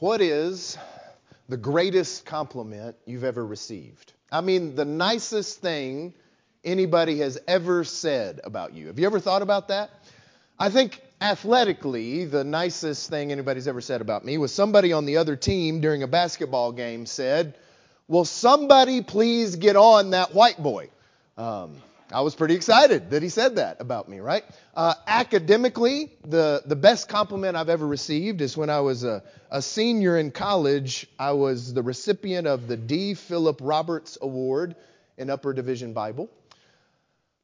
What is the greatest compliment you've ever received? I mean, the nicest thing anybody has ever said about you. Have you ever thought about that? I think athletically, the nicest thing anybody's ever said about me was somebody on the other team during a basketball game said, Will somebody please get on that white boy? Um, I was pretty excited that he said that about me, right? Uh, academically, the, the best compliment I've ever received is when I was a, a senior in college. I was the recipient of the D. Philip Roberts Award in Upper Division Bible.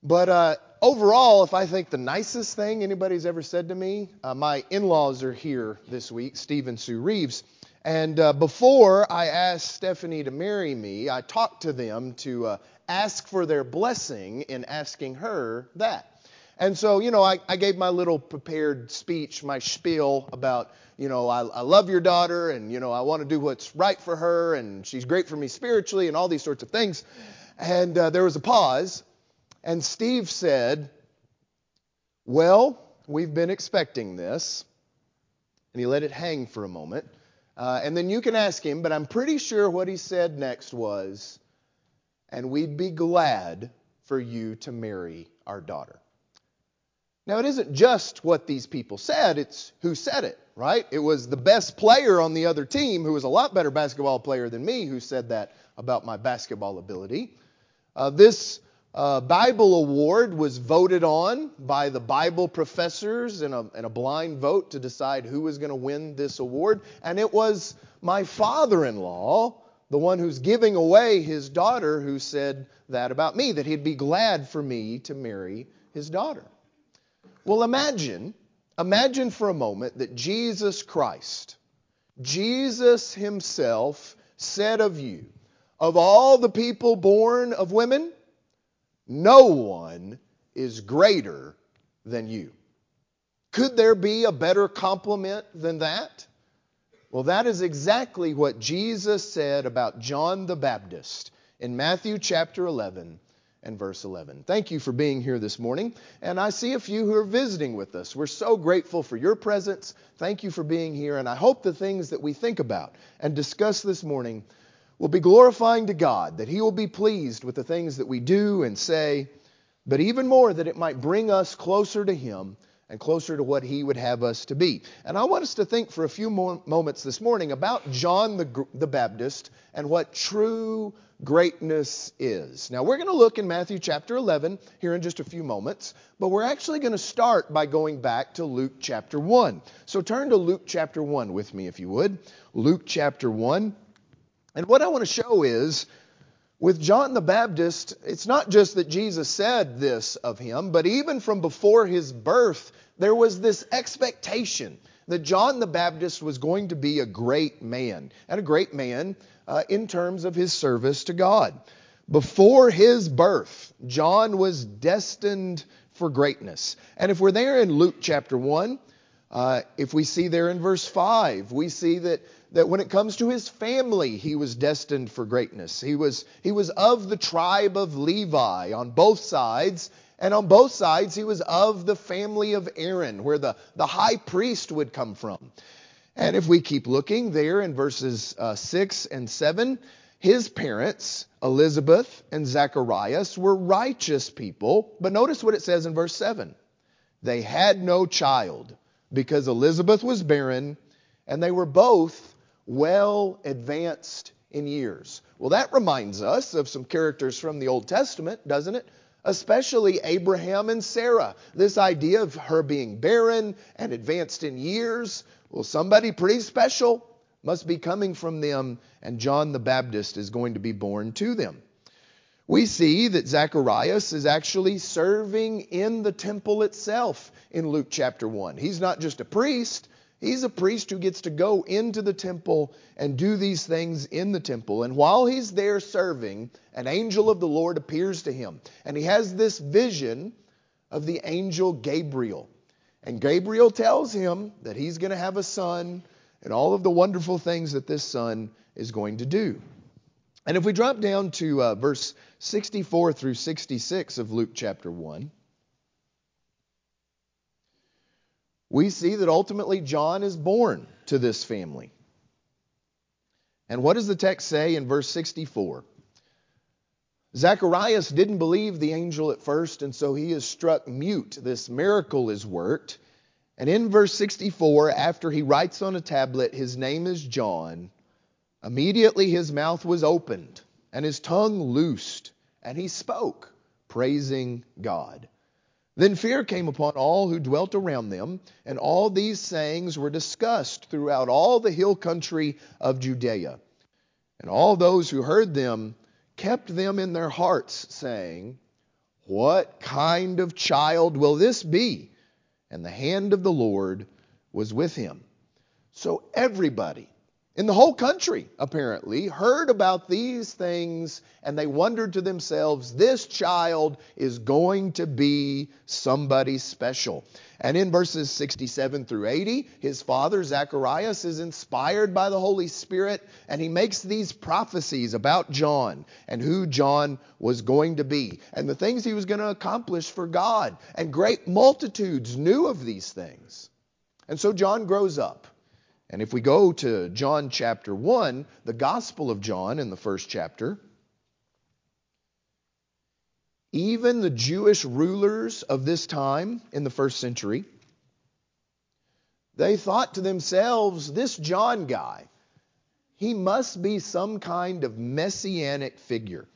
But uh, overall, if I think the nicest thing anybody's ever said to me, uh, my in laws are here this week, Steve and Sue Reeves. And uh, before I asked Stephanie to marry me, I talked to them to uh, ask for their blessing in asking her that. And so, you know, I, I gave my little prepared speech, my spiel about, you know, I, I love your daughter and, you know, I want to do what's right for her and she's great for me spiritually and all these sorts of things. And uh, there was a pause. And Steve said, Well, we've been expecting this. And he let it hang for a moment. Uh, and then you can ask him, but I'm pretty sure what he said next was, and we'd be glad for you to marry our daughter. Now, it isn't just what these people said, it's who said it, right? It was the best player on the other team, who was a lot better basketball player than me, who said that about my basketball ability. Uh, this uh, Bible award was voted on by the Bible professors in a, in a blind vote to decide who was going to win this award. And it was my father in law the one who's giving away his daughter, who said that about me, that he'd be glad for me to marry his daughter. Well, imagine, imagine for a moment that Jesus Christ, Jesus himself said of you, of all the people born of women, no one is greater than you. Could there be a better compliment than that? Well, that is exactly what Jesus said about John the Baptist in Matthew chapter 11 and verse 11. Thank you for being here this morning. And I see a few who are visiting with us. We're so grateful for your presence. Thank you for being here. And I hope the things that we think about and discuss this morning will be glorifying to God, that He will be pleased with the things that we do and say, but even more, that it might bring us closer to Him and closer to what he would have us to be. And I want us to think for a few more moments this morning about John the, the Baptist and what true greatness is. Now, we're going to look in Matthew chapter 11 here in just a few moments, but we're actually going to start by going back to Luke chapter 1. So turn to Luke chapter 1 with me, if you would. Luke chapter 1. And what I want to show is with John the Baptist, it's not just that Jesus said this of him, but even from before his birth, there was this expectation that John the Baptist was going to be a great man, and a great man uh, in terms of his service to God. Before his birth, John was destined for greatness. And if we're there in Luke chapter 1, uh, if we see there in verse 5, we see that that when it comes to his family, he was destined for greatness. He was, he was of the tribe of Levi on both sides, and on both sides, he was of the family of Aaron, where the, the high priest would come from. And if we keep looking there in verses uh, 6 and 7, his parents, Elizabeth and Zacharias, were righteous people. But notice what it says in verse 7 they had no child because Elizabeth was barren, and they were both well advanced in years. Well, that reminds us of some characters from the Old Testament, doesn't it? Especially Abraham and Sarah. This idea of her being barren and advanced in years. Well, somebody pretty special must be coming from them, and John the Baptist is going to be born to them. We see that Zacharias is actually serving in the temple itself in Luke chapter 1. He's not just a priest, He's a priest who gets to go into the temple and do these things in the temple. And while he's there serving, an angel of the Lord appears to him. And he has this vision of the angel Gabriel. And Gabriel tells him that he's going to have a son and all of the wonderful things that this son is going to do. And if we drop down to uh, verse 64 through 66 of Luke chapter 1, we see that ultimately John is born to this family. And what does the text say in verse 64? Zacharias didn't believe the angel at first, and so he is struck mute. This miracle is worked. And in verse 64, after he writes on a tablet, His name is John, immediately his mouth was opened and his tongue loosed, and he spoke, praising God. Then fear came upon all who dwelt around them, and all these sayings were discussed throughout all the hill country of Judea. And all those who heard them kept them in their hearts, saying, What kind of child will this be? And the hand of the Lord was with him. So everybody in the whole country, apparently, heard about these things and they wondered to themselves, this child is going to be somebody special. And in verses 67 through 80, his father, Zacharias, is inspired by the Holy Spirit and he makes these prophecies about John and who John was going to be and the things he was going to accomplish for God. And great multitudes knew of these things. And so John grows up. And if we go to John chapter 1, the Gospel of John in the first chapter, even the Jewish rulers of this time in the first century, they thought to themselves, this John guy, he must be some kind of messianic figure.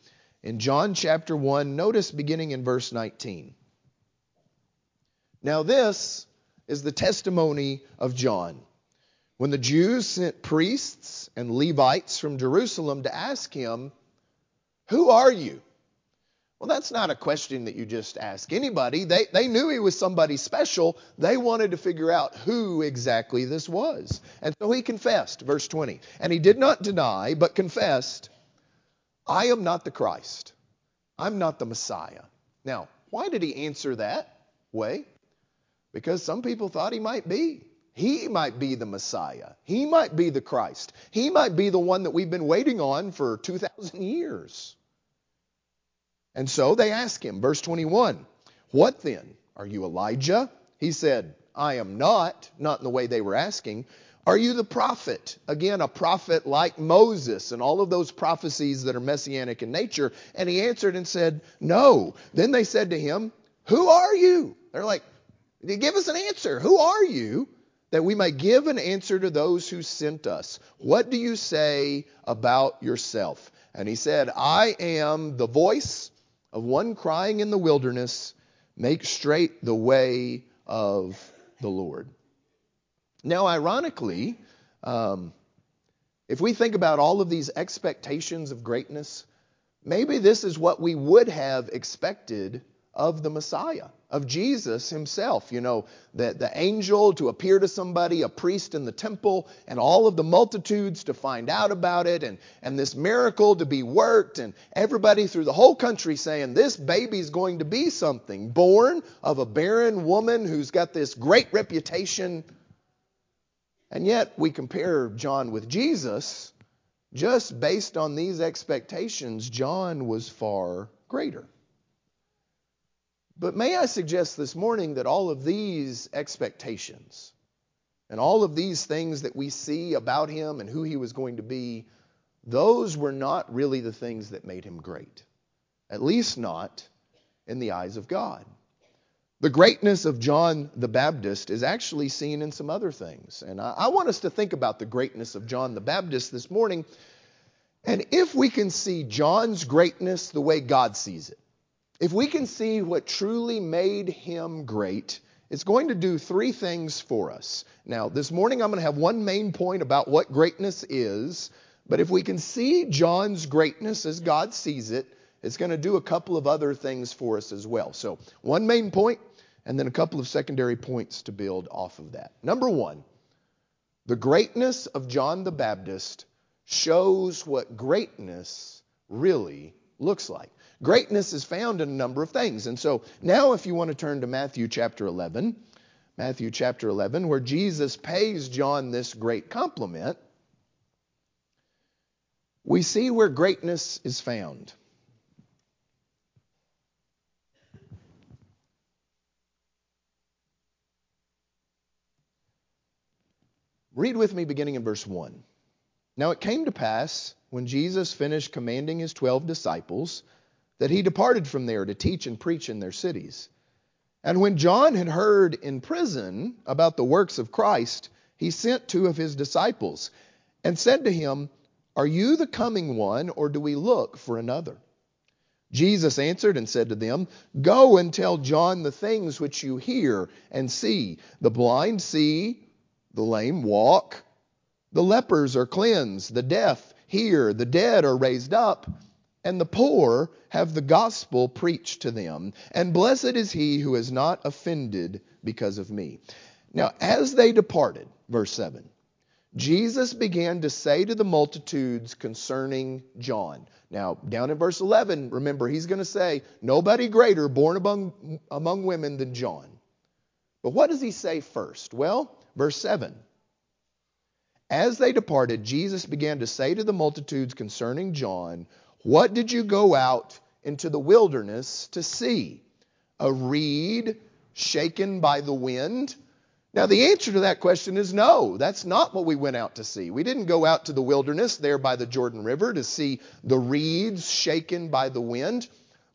In John chapter 1, notice beginning in verse 19. Now, this is the testimony of John. When the Jews sent priests and Levites from Jerusalem to ask him, Who are you? Well, that's not a question that you just ask anybody. They, they knew he was somebody special. They wanted to figure out who exactly this was. And so he confessed, verse 20. And he did not deny, but confessed, I am not the Christ. I'm not the Messiah. Now, why did he answer that way? Because some people thought he might be. He might be the Messiah. He might be the Christ. He might be the one that we've been waiting on for 2,000 years. And so they ask him, verse 21, What then? Are you Elijah? He said, I am not, not in the way they were asking. Are you the prophet? Again, a prophet like Moses and all of those prophecies that are messianic in nature. And he answered and said, No. Then they said to him, Who are you? They're like, Give us an answer. Who are you? That we might give an answer to those who sent us. What do you say about yourself? And he said, I am the voice of one crying in the wilderness, make straight the way of the Lord. Now, ironically, um, if we think about all of these expectations of greatness, maybe this is what we would have expected of the Messiah, of Jesus himself. You know, the, the angel to appear to somebody, a priest in the temple, and all of the multitudes to find out about it, and, and this miracle to be worked, and everybody through the whole country saying, This baby's going to be something, born of a barren woman who's got this great reputation. And yet we compare John with Jesus. Just based on these expectations, John was far greater. But may I suggest this morning that all of these expectations and all of these things that we see about him and who he was going to be, those were not really the things that made him great. At least not in the eyes of God. The greatness of John the Baptist is actually seen in some other things. And I, want us to think about the greatness of John the Baptist this morning. And if we can see John's greatness the way God sees it, if we can see what truly made him great, it's going to do three things for us. Now, this morning I'm going to have one main point about what greatness is, but if we can see John's greatness as God sees it, it's going to do a couple of other things for us as well. So, one main point, and then a couple of secondary points to build off of that. Number one, the greatness of John the Baptist shows what greatness really looks like. Greatness is found in a number of things. And so now, if you want to turn to Matthew chapter 11, Matthew chapter 11, where Jesus pays John this great compliment, we see where greatness is found. Read with me beginning in verse 1. Now it came to pass, when Jesus finished commanding his twelve disciples, that he departed from there to teach and preach in their cities. And when John had heard in prison about the works of Christ, he sent two of his disciples and said to him, Are you the coming one, or do we look for another? Jesus answered and said to them, Go and tell John the things which you hear and see. The blind see, the lame walk, the lepers are cleansed, the deaf hear, the dead are raised up, and the poor have the gospel preached to them. And blessed is he who is not offended because of me. Now, as they departed, verse 7, Jesus began to say to the multitudes concerning John. Now, down in verse 11, remember, he's going to say, Nobody greater born among, among women than John. But what does he say first? Well, verse 7. As they departed, Jesus began to say to the multitudes concerning John, What did you go out into the wilderness to see? A reed shaken by the wind? Now, the answer to that question is no. That's not what we went out to see. We didn't go out to the wilderness there by the Jordan River to see the reeds shaken by the wind.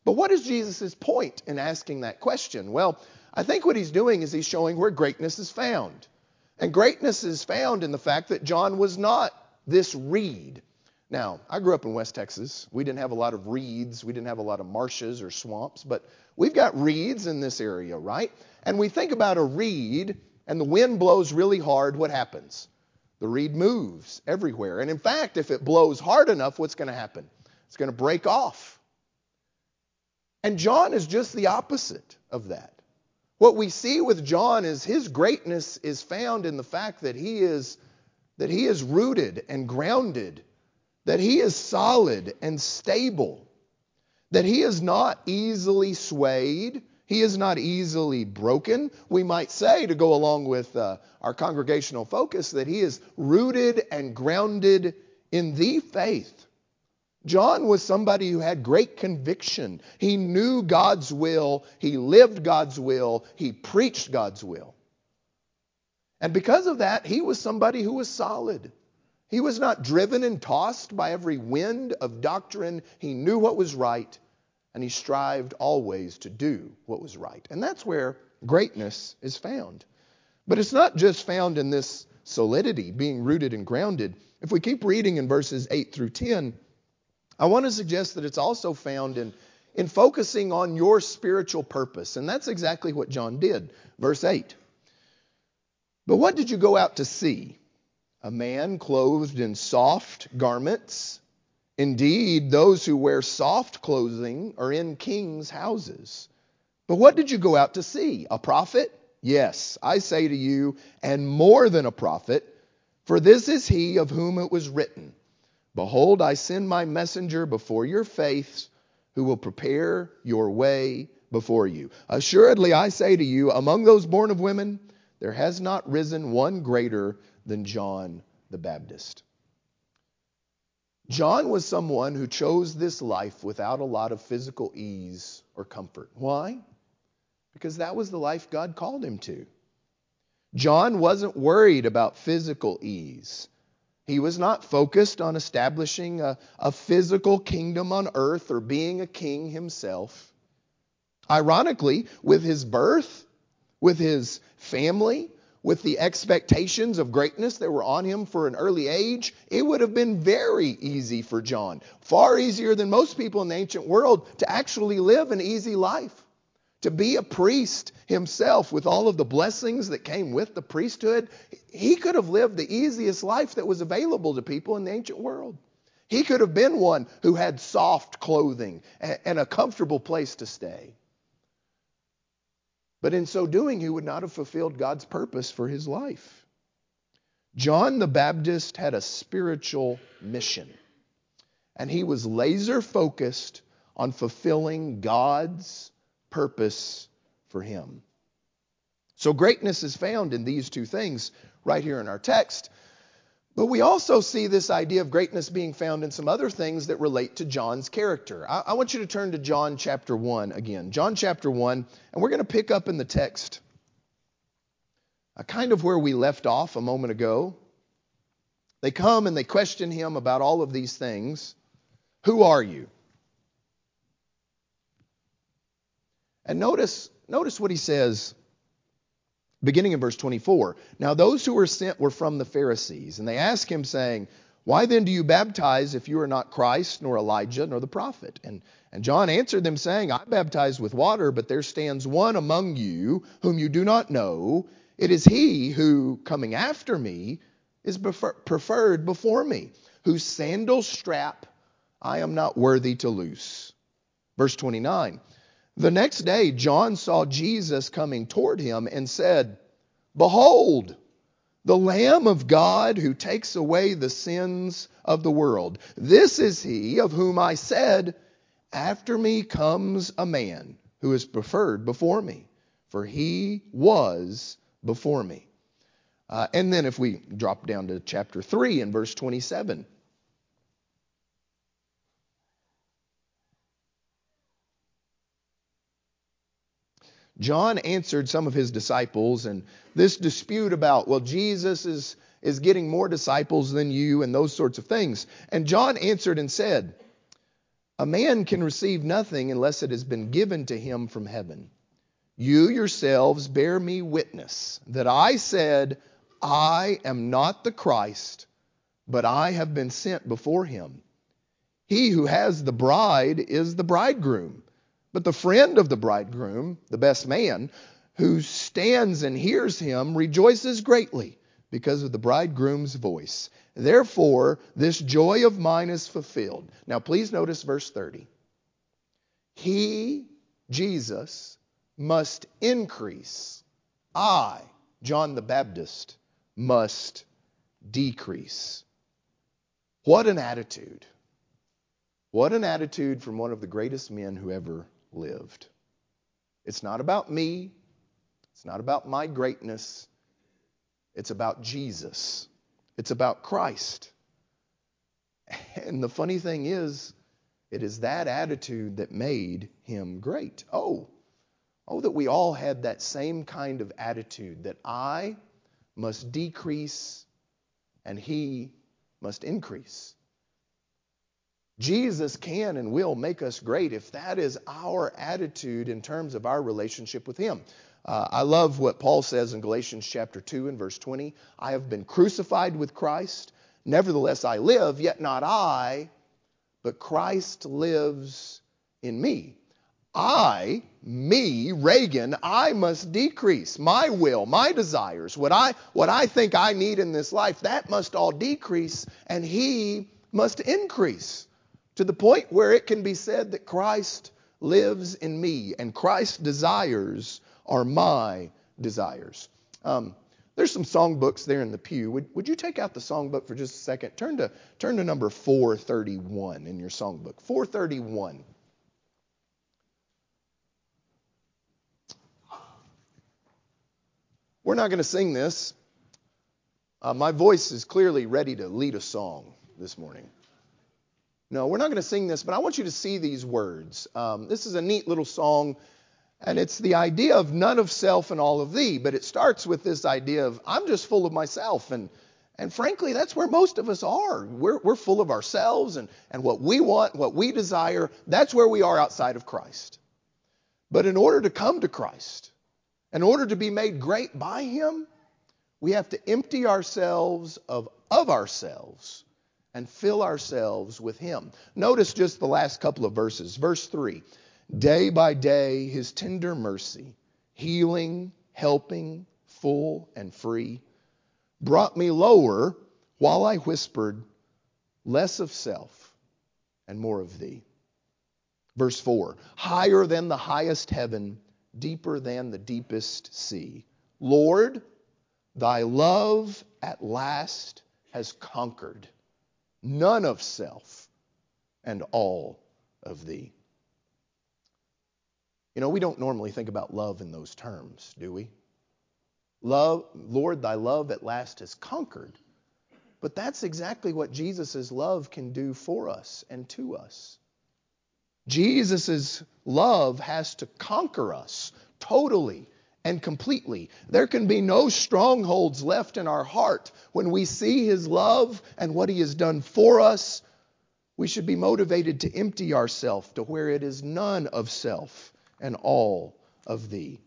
But what is Jesus' point in asking that question? Well, I think what he's doing is he's showing where greatness is found. And greatness is found in the fact that John was not this reed. Now, I grew up in West Texas. We didn't have a lot of reeds, we didn't have a lot of marshes or swamps, but we've got reeds in this area, right? And we think about a reed and the wind blows really hard, what happens? The reed moves everywhere. And in fact, if it blows hard enough, what's going to happen? It's going to break off. And John is just the opposite of that. What we see with John is his greatness is found in the fact that he is that he is rooted and grounded, that he is solid and stable, that he is not easily swayed, he is not easily broken. We might say, to go along with uh, our congregational focus, that he is rooted and grounded in the faith. John was somebody who had great conviction. He knew God's will, he lived God's will, he preached God's will. And because of that, he was somebody who was solid. He was not driven and tossed by every wind of doctrine. He knew what was right and he strived always to do what was right. And that's where greatness is found. But it's not just found in this solidity, being rooted and grounded. If we keep reading in verses 8 through 10, I want to suggest that it's also found in, in focusing on your spiritual purpose. And that's exactly what John did. Verse 8. But what did you go out to see? A man clothed in soft garments Indeed, those who wear soft clothing are in kings' houses. But what did you go out to see? A prophet? Yes, I say to you, and more than a prophet, for this is he of whom it was written Behold, I send my messenger before your face, who will prepare your way before you. Assuredly, I say to you, among those born of women, there has not risen one greater than John the Baptist. John was someone who chose this life without a lot of physical ease or comfort. Why? Because that was the life God called him to. John wasn't worried about physical ease. He was not focused on establishing a, a, physical kingdom on earth or being a king himself. Ironically, with his birth, with his family, with the expectations of greatness that were on him for an early age, it would have been very easy for John, far easier than most people in the ancient world, to actually live an easy life. To be a priest himself with all of the blessings that came with the priesthood, he could have lived the easiest life that was available to people in the ancient world. He could have been one who had soft clothing and a comfortable place to stay. But in so doing, he would not have fulfilled God's purpose for his life. John the Baptist had a spiritual mission, and he was laser focused on fulfilling God's purpose for him. So greatness is found in these two things right here in our text. But we also see this idea of greatness being found in some other things that relate to John's character. I, I, want you to turn to John chapter 1 again. John chapter 1, and we're going to pick up in the text uh, kind of where we left off a moment ago. They come and they question him about all of these things. Who are you? And notice, notice what he says beginning in verse 24. Now those who were sent were from the Pharisees, and they asked him, saying, Why then do you baptize if you are not Christ, nor Elijah, nor the prophet? And, and John answered them, saying, I baptize with water, but there stands one among you whom you do not know. It is he who, coming after me, is preferred before me, whose sandal strap I am not worthy to loose. Verse 29. The next day, John saw Jesus coming toward him and said, Behold, the Lamb of God who takes away the sins of the world. This is he of whom I said, After me comes a man who is preferred before me, for he was before me. Uh, and then if we drop down to chapter 3 and verse 27. John answered some of his disciples, and this dispute about, well, Jesus is, is getting more disciples than you, and those sorts of things. And John answered and said, A man can receive nothing unless it has been given to him from heaven. You yourselves bear me witness that I said, I am not the Christ, but I have been sent before him. He who has the bride is the bridegroom. But the friend of the bridegroom, the best man, who stands and hears him, rejoices greatly because of the bridegroom's voice. Therefore, this joy of mine is fulfilled. Now, please notice verse 30. He, Jesus, must increase. I, John the Baptist, must decrease. What an attitude. What an attitude from one of the greatest men who ever lived. It's not about me, it's not about my greatness, it's about Jesus, it's about Christ. And the funny thing is, it is that attitude that made him great. Oh, oh, that we all had that same kind of attitude that I must decrease and he must increase. Jesus can and will make us great if that is our attitude in terms of our relationship with Him. Uh, I love what Paul says in Galatians chapter 2 and verse 20. I have been crucified with Christ. Nevertheless, I live, yet not I, but Christ lives in me. I, me, Reagan, I must decrease. My will, my desires, what I, what I think I need in this life, that must all decrease, and He must increase to the point where it can be said that Christ lives in me and Christ's desires are my desires. Um, there's some songbooks there in the pew. Would, would you take out the songbook for just a second? Turn to, turn to number 431 in your songbook. 431. We're not going to sing this. Uh, my voice is clearly ready to lead a song this morning. No, we're not going to sing this, but I want you to see these words. Um, this is a neat little song, and it's the idea of none of self and all of thee, but it starts with this idea of I'm just full of myself. And, and frankly, that's where most of us are. We're, we're full of ourselves and, and what we want, what we desire. That's where we are outside of Christ. But in order to come to Christ, in order to be made great by Him, we have to empty ourselves of, of ourselves and fill ourselves with Him. Notice just the last couple of verses. Verse 3 Day by day, His tender mercy, healing, helping, full, and free, brought me lower while I whispered, Less of self and more of Thee. Verse 4 Higher than the highest heaven, deeper than the deepest sea. Lord, Thy love at last has conquered none of self, and all of thee. You know, we don't normally think about love in those terms, do we? Love, Lord, thy love at last has conquered. But that's exactly what Jesus' love can do for us and to us. Jesus' love has to conquer us totally and completely. There can be no strongholds left in our heart when we see His love and what He has done for us. We should be motivated to empty ourselves to where it is none of self and all of Thee.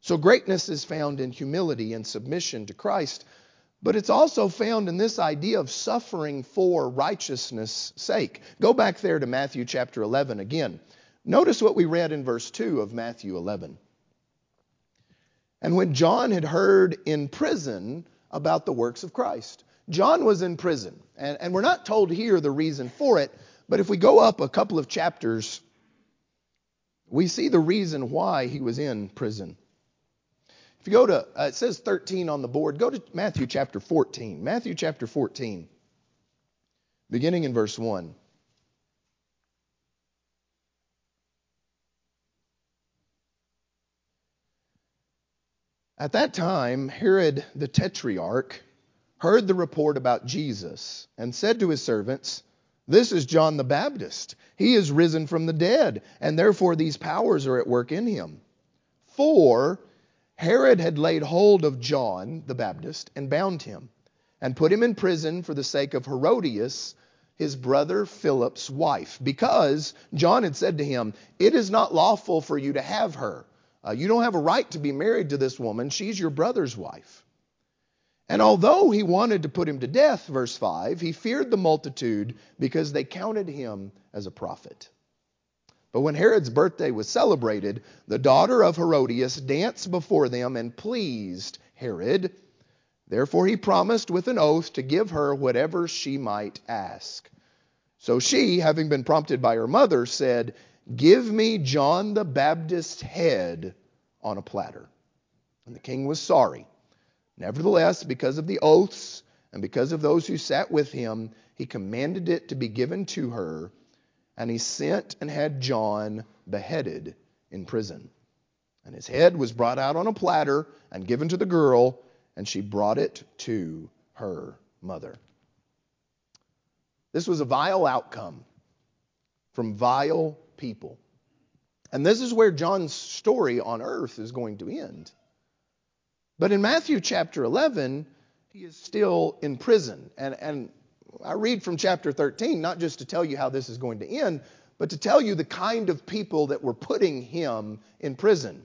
So greatness is found in humility and submission to Christ, but it's also found in this idea of suffering for righteousness' sake. Go back there to Matthew chapter 11 again. Notice what we read in verse 2 of Matthew 11. And when John had heard in prison about the works of Christ, John was in prison, and, and we're not told here the reason for it, but if we go up a couple of chapters, we see the reason why he was in prison. If you go to, uh, it says 13 on the board, go to Matthew chapter 14. Matthew chapter 14, beginning in verse 1. At that time, Herod the Tetrarch heard the report about Jesus and said to his servants, This is John the Baptist. He is risen from the dead, and therefore these powers are at work in him. For Herod had laid hold of John the Baptist and bound him and put him in prison for the sake of Herodias, his brother Philip's wife, because John had said to him, It is not lawful for you to have her. Uh, you don't have a right to be married to this woman. She's your brother's wife. And although he wanted to put him to death, verse 5, he feared the multitude because they counted him as a prophet. But when Herod's birthday was celebrated, the daughter of Herodias danced before them and pleased Herod. Therefore he promised with an oath to give her whatever she might ask. So she, having been prompted by her mother, said, Give me John the Baptist's head on a platter. And the king was sorry. Nevertheless, because of the oaths and because of those who sat with him, he commanded it to be given to her and he sent and had John beheaded in prison. And his head was brought out on a platter and given to the girl, and she brought it to her mother. This was a vile outcome from vile people. And this is where John's story on earth is going to end. But in Matthew chapter 11, he is still in prison. And, and I read from chapter 13, not just to tell you how this is going to end, but to tell you the kind of people that were putting him in prison.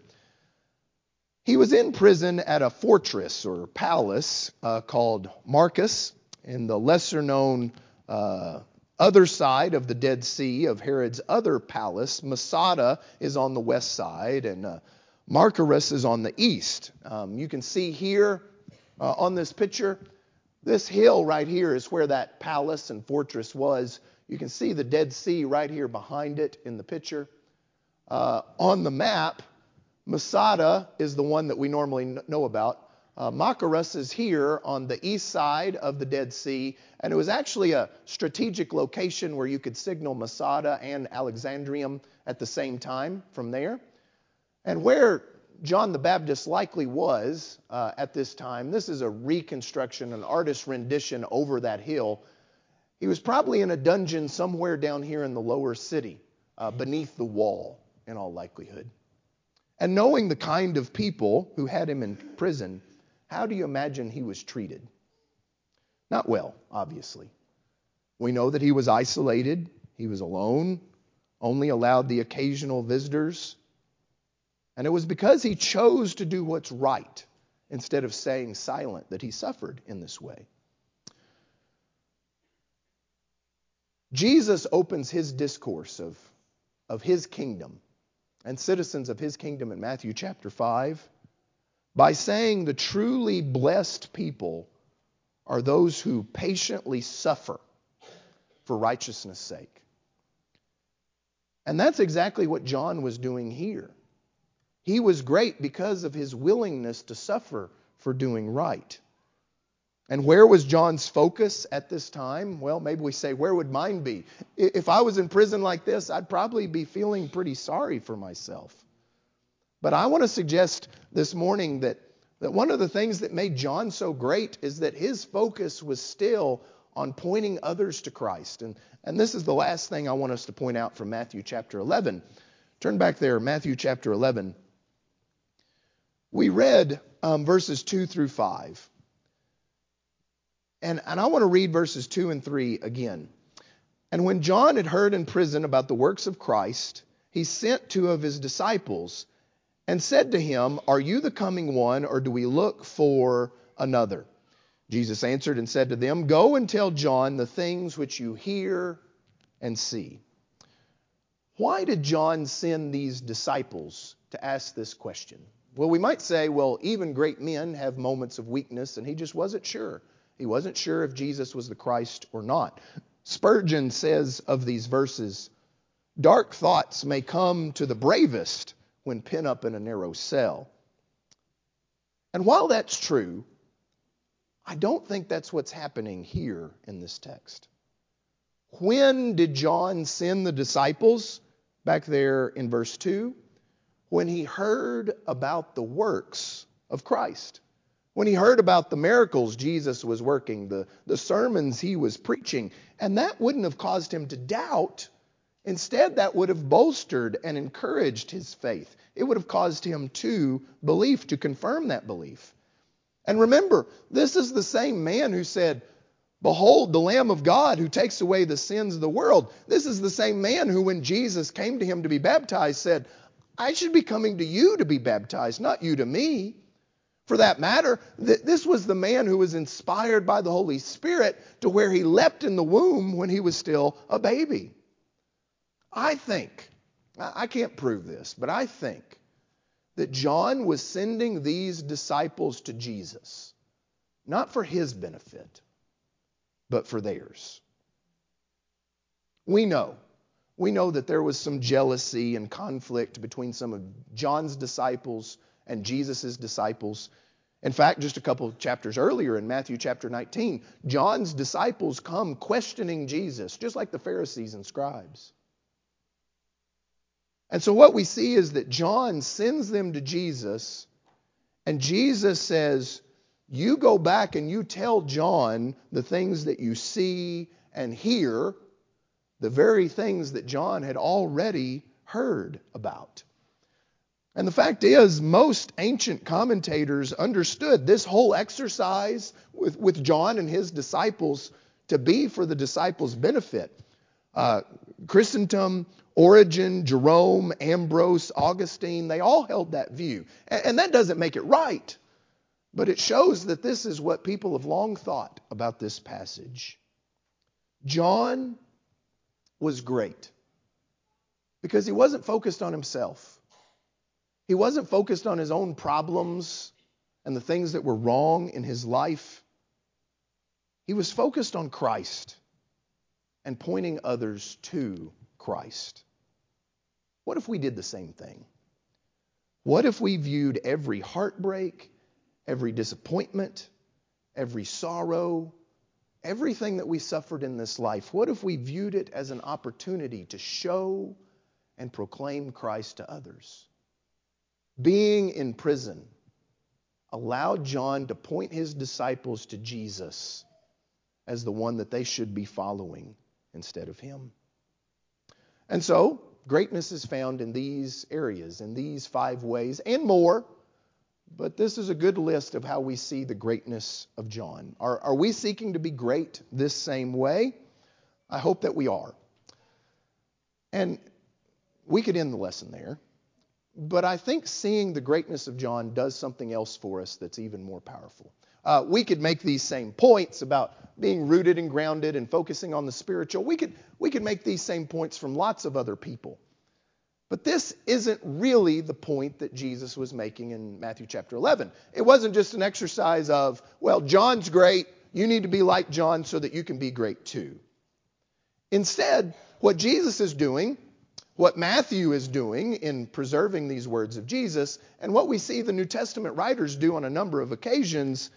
He was in prison at a fortress or palace uh, called Machaerus in the lesser known uh, other side of the Dead Sea of Herod's other palace. Masada is on the west side, and uh, Machaerus is on the east. Um, you can see here uh, on this picture this hill right here is where that palace and fortress was. You can see the Dead Sea right here behind it in the picture. Uh, on the map, Masada is the one that we normally know about. Uh, Machaerus is here on the east side of the Dead Sea, and it was actually a strategic location where you could signal Masada and Alexandrium at the same time from there. And where John the Baptist likely was uh, at this time. This is a reconstruction, an artist's rendition over that hill. He was probably in a dungeon somewhere down here in the lower city, uh, beneath the wall, in all likelihood. And knowing the kind of people who had him in prison, how do you imagine he was treated? Not well, obviously. We know that he was isolated, he was alone, only allowed the occasional visitors and it was because he chose to do what's right instead of staying silent that he suffered in this way. Jesus opens his discourse of, of his kingdom and citizens of his kingdom in Matthew chapter 5 by saying the truly blessed people are those who patiently suffer for righteousness' sake. And that's exactly what John was doing here. He was great because of his willingness to suffer for doing right. And where was John's focus at this time? Well, maybe we say, where would mine be? If I was in prison like this, I'd probably be feeling pretty sorry for myself. But I want to suggest this morning that, that one of the things that made John so great is that his focus was still on pointing others to Christ. And, and this is the last thing I want us to point out from Matthew chapter 11. Turn back there, Matthew chapter 11. We read um, verses 2 through 5. And, and I want to read verses 2 and 3 again. And when John had heard in prison about the works of Christ, he sent two of his disciples and said to him, Are you the coming one, or do we look for another? Jesus answered and said to them, Go and tell John the things which you hear and see. Why did John send these disciples to ask this question? Well, we might say, well, even great men have moments of weakness, and he just wasn't sure. He wasn't sure if Jesus was the Christ or not. Spurgeon says of these verses, dark thoughts may come to the bravest when pent up in a narrow cell. And while that's true, I don't think that's what's happening here in this text. When did John send the disciples? Back there in verse 2. When he heard about the works of Christ. When he heard about the miracles Jesus was working, the, the sermons he was preaching. And that wouldn't have caused him to doubt. Instead, that would have bolstered and encouraged his faith. It would have caused him to belief, to confirm that belief. And remember, this is the same man who said, Behold, the Lamb of God who takes away the sins of the world. This is the same man who, when Jesus came to him to be baptized, said, I should be coming to you to be baptized, not you to me. For that matter, this was the man who was inspired by the Holy Spirit to where he leapt in the womb when he was still a baby. I think, I can't prove this, but I think that John was sending these disciples to Jesus, not for his benefit, but for theirs. We know. We know that there was some jealousy and conflict between some of John's disciples and Jesus' disciples. In fact, just a couple of chapters earlier in Matthew chapter 19, John's disciples come questioning Jesus, just like the Pharisees and scribes. And so what we see is that John sends them to Jesus, and Jesus says, You go back and you tell John the things that you see and hear, the very things that John had already heard about. And the fact is, most ancient commentators understood this whole exercise with, with John and his disciples to be for the disciples' benefit. Uh, Chrysostom Origen, Jerome, Ambrose, Augustine, they all held that view. And that doesn't make it right, but it shows that this is what people have long thought about this passage. John was great because he wasn't focused on himself. He wasn't focused on his own problems and the things that were wrong in his life. He was focused on Christ and pointing others to Christ. What if we did the same thing? What if we viewed every heartbreak, every disappointment, every sorrow, everything that we suffered in this life, what if we viewed it as an opportunity to show and proclaim Christ to others? Being in prison allowed John to point his disciples to Jesus as the one that they should be following instead of him. And so, greatness is found in these areas, in these five ways, and more. But this is a good list of how we see the greatness of John. Are, are we seeking to be great this same way? I hope that we are. And we could end the lesson there. But I think seeing the greatness of John does something else for us that's even more powerful. Uh, we could make these same points about being rooted and grounded and focusing on the spiritual. We could, we could make these same points from lots of other people. But this isn't really the point that Jesus was making in Matthew chapter 11. It wasn't just an exercise of, well, John's great, you need to be like John so that you can be great too. Instead, what Jesus is doing, what Matthew is doing in preserving these words of Jesus, and what we see the New Testament writers do on a number of occasions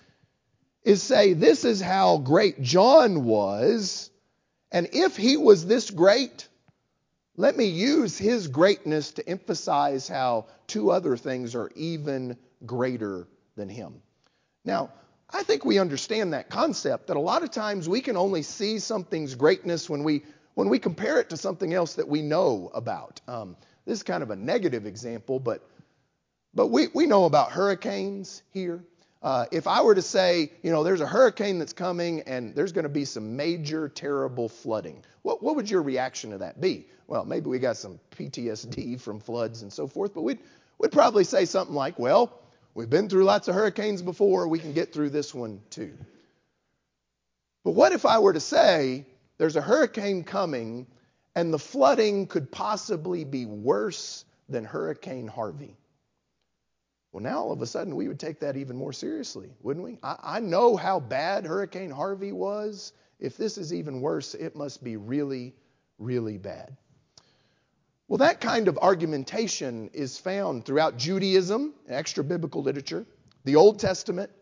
is say, This is how great John was, and if he was this great, let me use his greatness to emphasize how two other things are even greater than him. Now, I think we understand that concept that a lot of times we can only see something's greatness when we when we compare it to something else that we know about. Um, this is kind of a negative example, but But we, we know about hurricanes here. Uh, if I were to say, you know, there's a hurricane that's coming and there's going to be some major, terrible flooding, what, what would your reaction to that be? Well, maybe we got some PTSD from floods and so forth, but we'd, we'd probably say something like, well, we've been through lots of hurricanes before, we can get through this one too. But what if I were to say, there's a hurricane coming and the flooding could possibly be worse than Hurricane Harvey? Well, now all of a sudden we would take that even more seriously, wouldn't we? I, I, know how bad Hurricane Harvey was. If this is even worse, it must be really, really bad. Well, that kind of argumentation is found throughout Judaism, extra biblical literature, the Old Testament,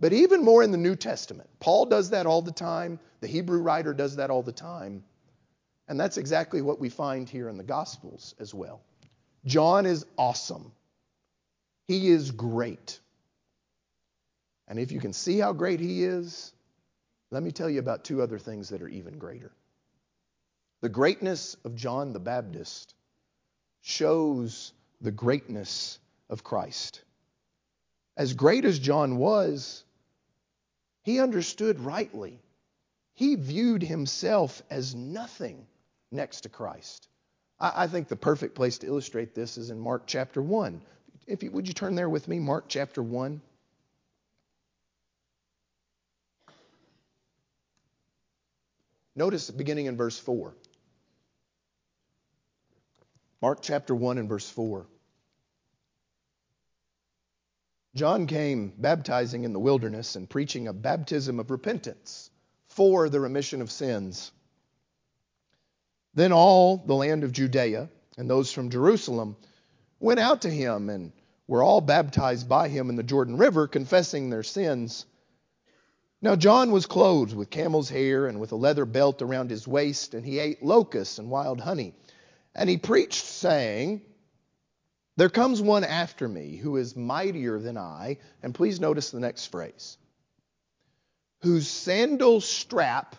but even more in the New Testament. Paul does that all the time, the Hebrew writer does that all the time. And that's exactly what we find here in the Gospels as well. John is awesome. He is great. And if you can see how great he is, let me tell you about two other things that are even greater. The greatness of John the Baptist shows the greatness of Christ. As great as John was, he understood rightly. He viewed himself as nothing next to Christ. I, think the perfect place to illustrate this is in Mark chapter 1, if you, would you turn there with me, Mark chapter 1? Notice beginning in verse 4. Mark chapter 1 and verse 4. John came baptizing in the wilderness and preaching a baptism of repentance for the remission of sins. Then all the land of Judea and those from Jerusalem went out to him and were all baptized by him in the Jordan River, confessing their sins. Now John was clothed with camel's hair and with a leather belt around his waist, and he ate locusts and wild honey. And he preached, saying, There comes one after me who is mightier than I. And please notice the next phrase whose sandal strap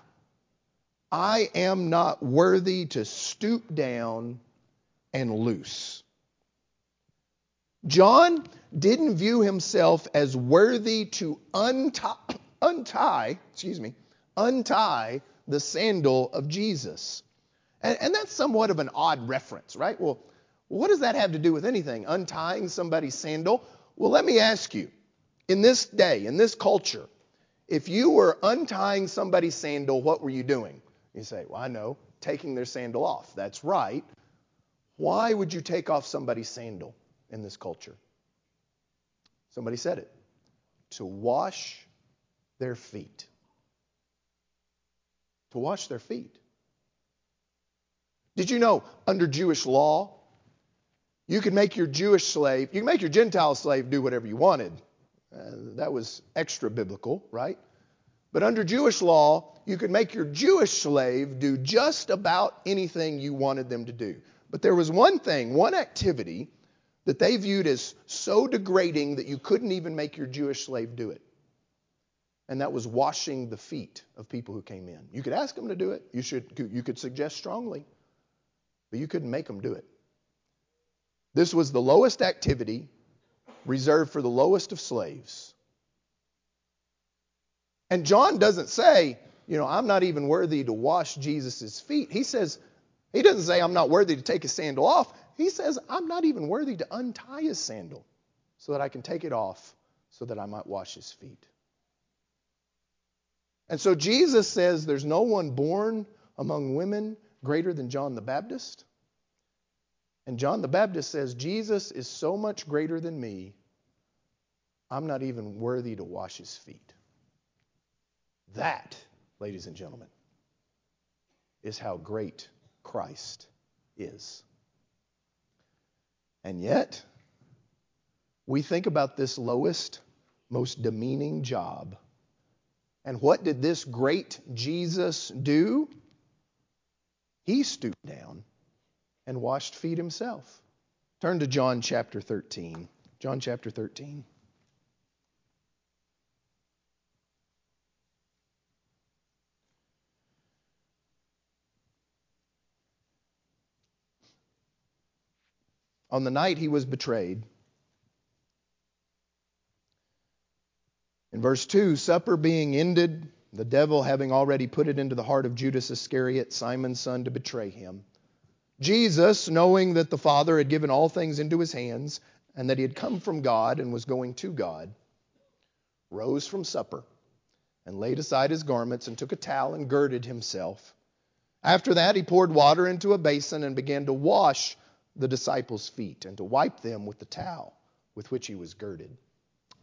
I am not worthy to stoop down and loose. John didn't view himself as worthy to untie, untie, excuse me, untie the sandal of Jesus. And, and, that's somewhat of an odd reference, right? Well, what does that have to do with anything? Untying somebody's sandal? Well, let me ask you, in this day, in this culture, if you were untying somebody's sandal, what were you doing? You say, well, I know, taking their sandal off. That's right. Why would you take off somebody's sandal? In this culture. Somebody said it to wash their feet. To wash their feet. Did you know under Jewish law, you could make your Jewish slave, you can make your Gentile slave do whatever you wanted. Uh, that was extra biblical, right? But under Jewish law, you could make your Jewish slave do just about anything you wanted them to do. But there was one thing, one activity that they viewed as so degrading that you couldn't even make your Jewish slave do it. And that was washing the feet of people who came in. You could ask them to do it. You, should, you could suggest strongly, but you couldn't make them do it. This was the lowest activity reserved for the lowest of slaves. And John doesn't say, you know, I'm not even worthy to wash Jesus' feet. He says, he doesn't say, I'm not worthy to take his sandal off. He says, I'm not even worthy to untie his sandal so that I can take it off so that I might wash his feet. And so Jesus says, There's no one born among women greater than John the Baptist. And John the Baptist says, Jesus is so much greater than me, I'm not even worthy to wash his feet. That, ladies and gentlemen, is how great Christ is. And yet, we think about this lowest, most demeaning job. And what did this great Jesus do? He stooped down and washed feet himself. Turn to John chapter 13. John chapter 13. on the night he was betrayed. In verse 2, supper being ended, the devil having already put it into the heart of Judas Iscariot, Simon's son, to betray him. Jesus, knowing that the Father had given all things into his hands, and that he had come from God and was going to God, rose from supper and laid aside his garments and took a towel and girded himself. After that, he poured water into a basin and began to wash the disciples' feet and to wipe them with the towel with which he was girded.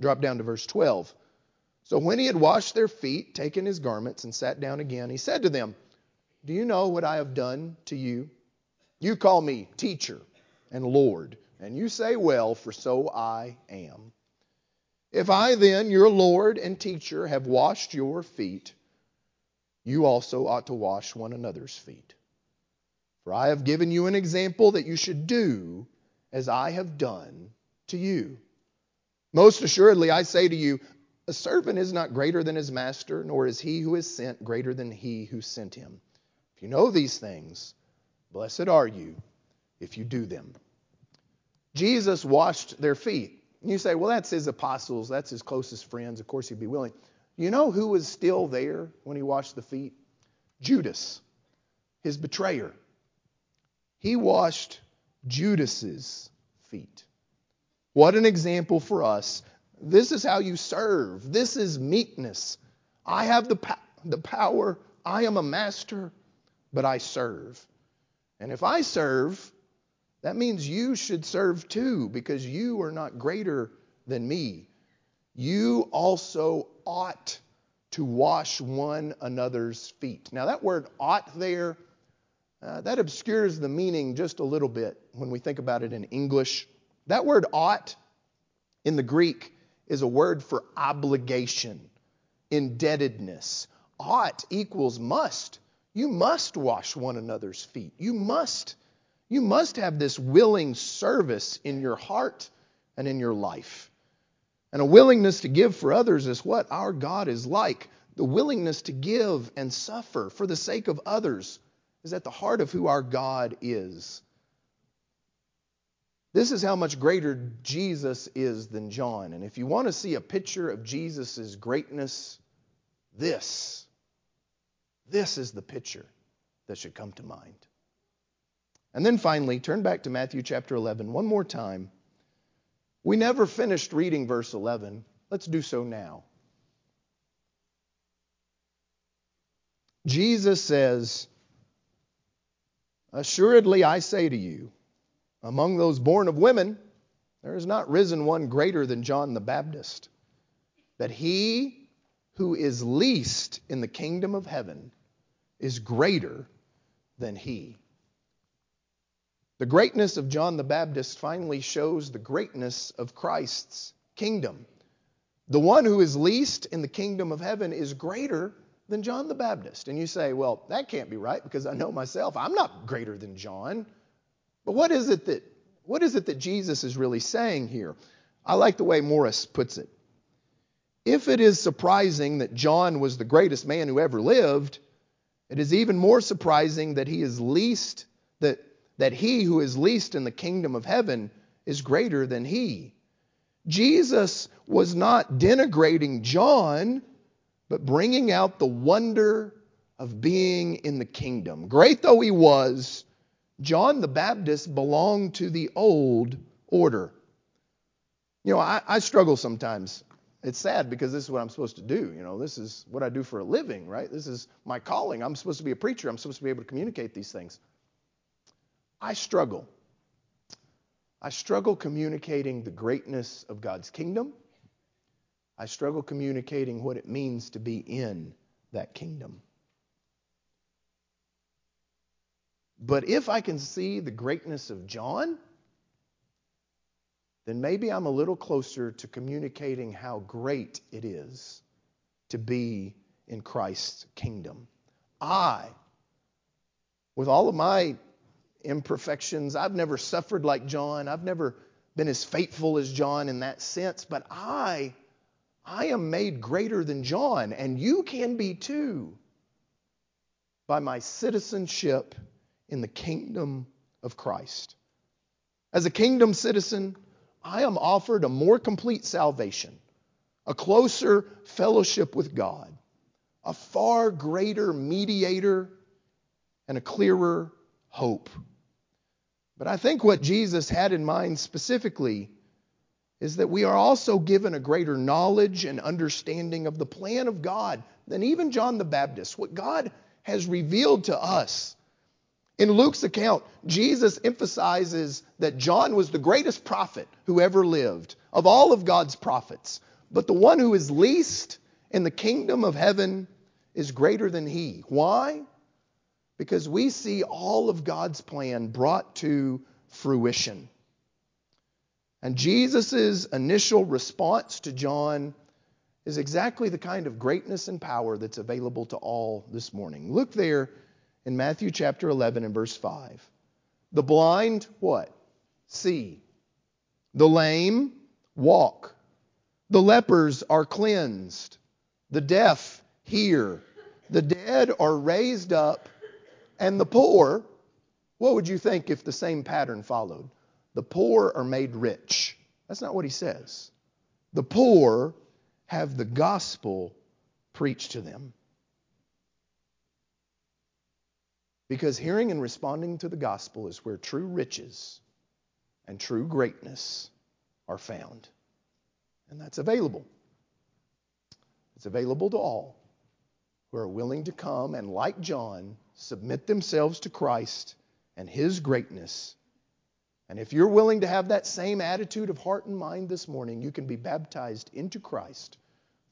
Drop down to verse 12. So when he had washed their feet, taken his garments, and sat down again, he said to them, Do you know what I have done to you? You call me teacher and Lord, and you say, Well, for so I am. If I then, your Lord and teacher, have washed your feet, you also ought to wash one another's feet. For I have given you an example that you should do as I have done to you. Most assuredly, I say to you, a servant is not greater than his master, nor is he who is sent greater than he who sent him. If you know these things, blessed are you if you do them. Jesus washed their feet. You say, well, that's his apostles, that's his closest friends. Of course, he'd be willing. You know who was still there when he washed the feet? Judas, his betrayer. He washed Judas's feet. What an example for us. This is how you serve. This is meekness. I have the, po- the power. I am a master, but I serve. And if I serve, that means you should serve too, because you are not greater than me. You also ought to wash one another's feet. Now, that word ought there, uh, that obscures the meaning just a little bit when we think about it in English. That word ought in the Greek is a word for obligation, indebtedness. Ought equals must. You must wash one another's feet. You must. You must have this willing service in your heart and in your life. And a willingness to give for others is what our God is like. The willingness to give and suffer for the sake of others is at the heart of who our God is. This is how much greater Jesus is than John. And if you want to see a picture of Jesus' greatness, this, this is the picture that should come to mind. And then finally, turn back to Matthew chapter 11 one more time. We never finished reading verse 11. Let's do so now. Jesus says, Assuredly I say to you, among those born of women, there has not risen one greater than John the Baptist. But he who is least in the kingdom of heaven is greater than he. The greatness of John the Baptist finally shows the greatness of Christ's kingdom. The one who is least in the kingdom of heaven is greater than John the Baptist. And you say, well, that can't be right because I know myself. I'm not greater than John. But what is it that what is it that Jesus is really saying here? I like the way Morris puts it. If it is surprising that John was the greatest man who ever lived, it is even more surprising that he is least that that he who is least in the kingdom of heaven is greater than he. Jesus was not denigrating John, but bringing out the wonder of being in the kingdom. Great though he was, John the Baptist belonged to the old order. You know, I, I, struggle sometimes. It's sad because this is what I'm supposed to do. You know, this is what I do for a living, right? This is my calling. I'm supposed to be a preacher. I'm supposed to be able to communicate these things. I struggle. I struggle communicating the greatness of God's kingdom. I struggle communicating what it means to be in that kingdom. But if I can see the greatness of John, then maybe I'm a little closer to communicating how great it is to be in Christ's kingdom. I, with all of my imperfections, I've never suffered like John. I've never been as faithful as John in that sense, but I I am made greater than John, and you can be too by my citizenship in the kingdom of Christ. As a kingdom citizen, I am offered a more complete salvation, a closer fellowship with God, a far greater mediator, and a clearer hope. But I think what Jesus had in mind specifically is that we are also given a greater knowledge and understanding of the plan of God than even John the Baptist. What God has revealed to us. In Luke's account, Jesus emphasizes that John was the greatest prophet who ever lived of all of God's prophets. But the one who is least in the kingdom of heaven is greater than he. Why? Because we see all of God's plan brought to fruition. And Jesus' initial response to John is exactly the kind of greatness and power that's available to all this morning. Look there in Matthew chapter 11 and verse 5. The blind, what? See. The lame, walk. The lepers are cleansed. The deaf hear. The dead are raised up. And the poor, what would you think if the same pattern followed? The poor are made rich. That's not what he says. The poor have the gospel preached to them. Because hearing and responding to the gospel is where true riches and true greatness are found. And that's available. It's available to all who are willing to come and, like John, submit themselves to Christ and his greatness. And if you're willing to have that same attitude of heart and mind this morning, you can be baptized into Christ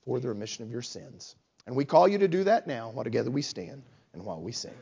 for the remission of your sins. And we call you to do that now while together we stand and while we sing.